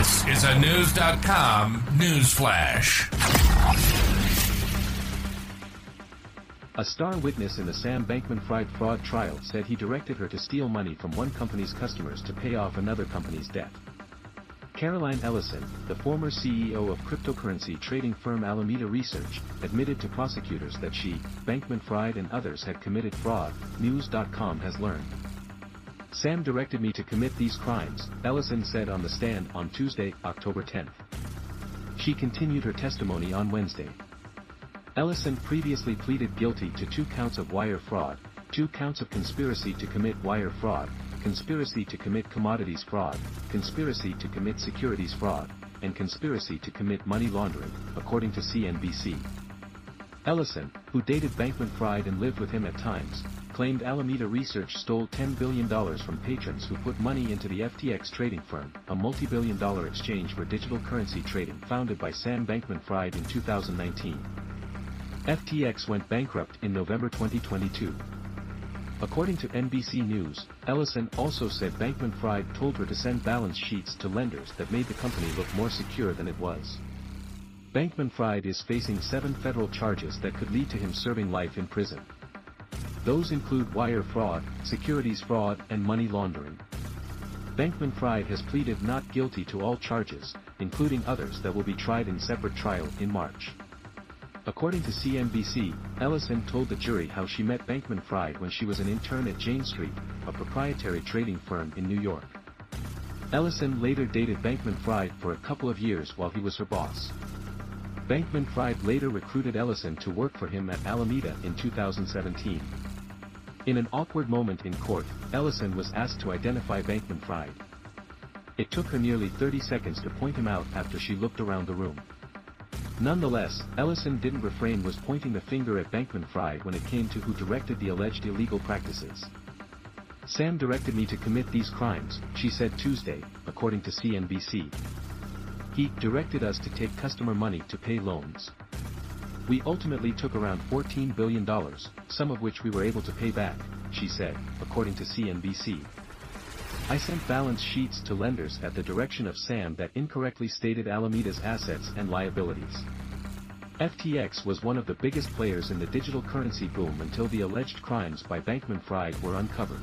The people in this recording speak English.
This is a News.com news flash. A star witness in the Sam Bankman Fried fraud trial said he directed her to steal money from one company's customers to pay off another company's debt. Caroline Ellison, the former CEO of cryptocurrency trading firm Alameda Research, admitted to prosecutors that she, Bankman Fried and others had committed fraud, News.com has learned. Sam directed me to commit these crimes, Ellison said on the stand on Tuesday, October 10. She continued her testimony on Wednesday. Ellison previously pleaded guilty to two counts of wire fraud, two counts of conspiracy to commit wire fraud, conspiracy to commit commodities fraud, conspiracy to commit securities fraud, and conspiracy to commit money laundering, according to CNBC. Ellison, who dated Bankman Fried and lived with him at times, claimed Alameda Research stole $10 billion from patrons who put money into the FTX trading firm, a multi-billion dollar exchange for digital currency trading founded by Sam Bankman-Fried in 2019. FTX went bankrupt in November 2022. According to NBC News, Ellison also said Bankman-Fried told her to send balance sheets to lenders that made the company look more secure than it was. Bankman-Fried is facing seven federal charges that could lead to him serving life in prison. Those include wire fraud, securities fraud and money laundering. Bankman-Fried has pleaded not guilty to all charges, including others that will be tried in separate trial in March. According to CNBC, Ellison told the jury how she met Bankman-Fried when she was an intern at Jane Street, a proprietary trading firm in New York. Ellison later dated Bankman-Fried for a couple of years while he was her boss. Bankman-Fried later recruited Ellison to work for him at Alameda in 2017. In an awkward moment in court, Ellison was asked to identify Bankman-Fried. It took her nearly 30 seconds to point him out after she looked around the room. Nonetheless, Ellison didn't refrain was pointing the finger at Bankman-Fried when it came to who directed the alleged illegal practices. Sam directed me to commit these crimes, she said Tuesday, according to CNBC. He directed us to take customer money to pay loans. We ultimately took around $14 billion, some of which we were able to pay back, she said, according to CNBC. I sent balance sheets to lenders at the direction of Sam that incorrectly stated Alameda's assets and liabilities. FTX was one of the biggest players in the digital currency boom until the alleged crimes by Bankman Fried were uncovered.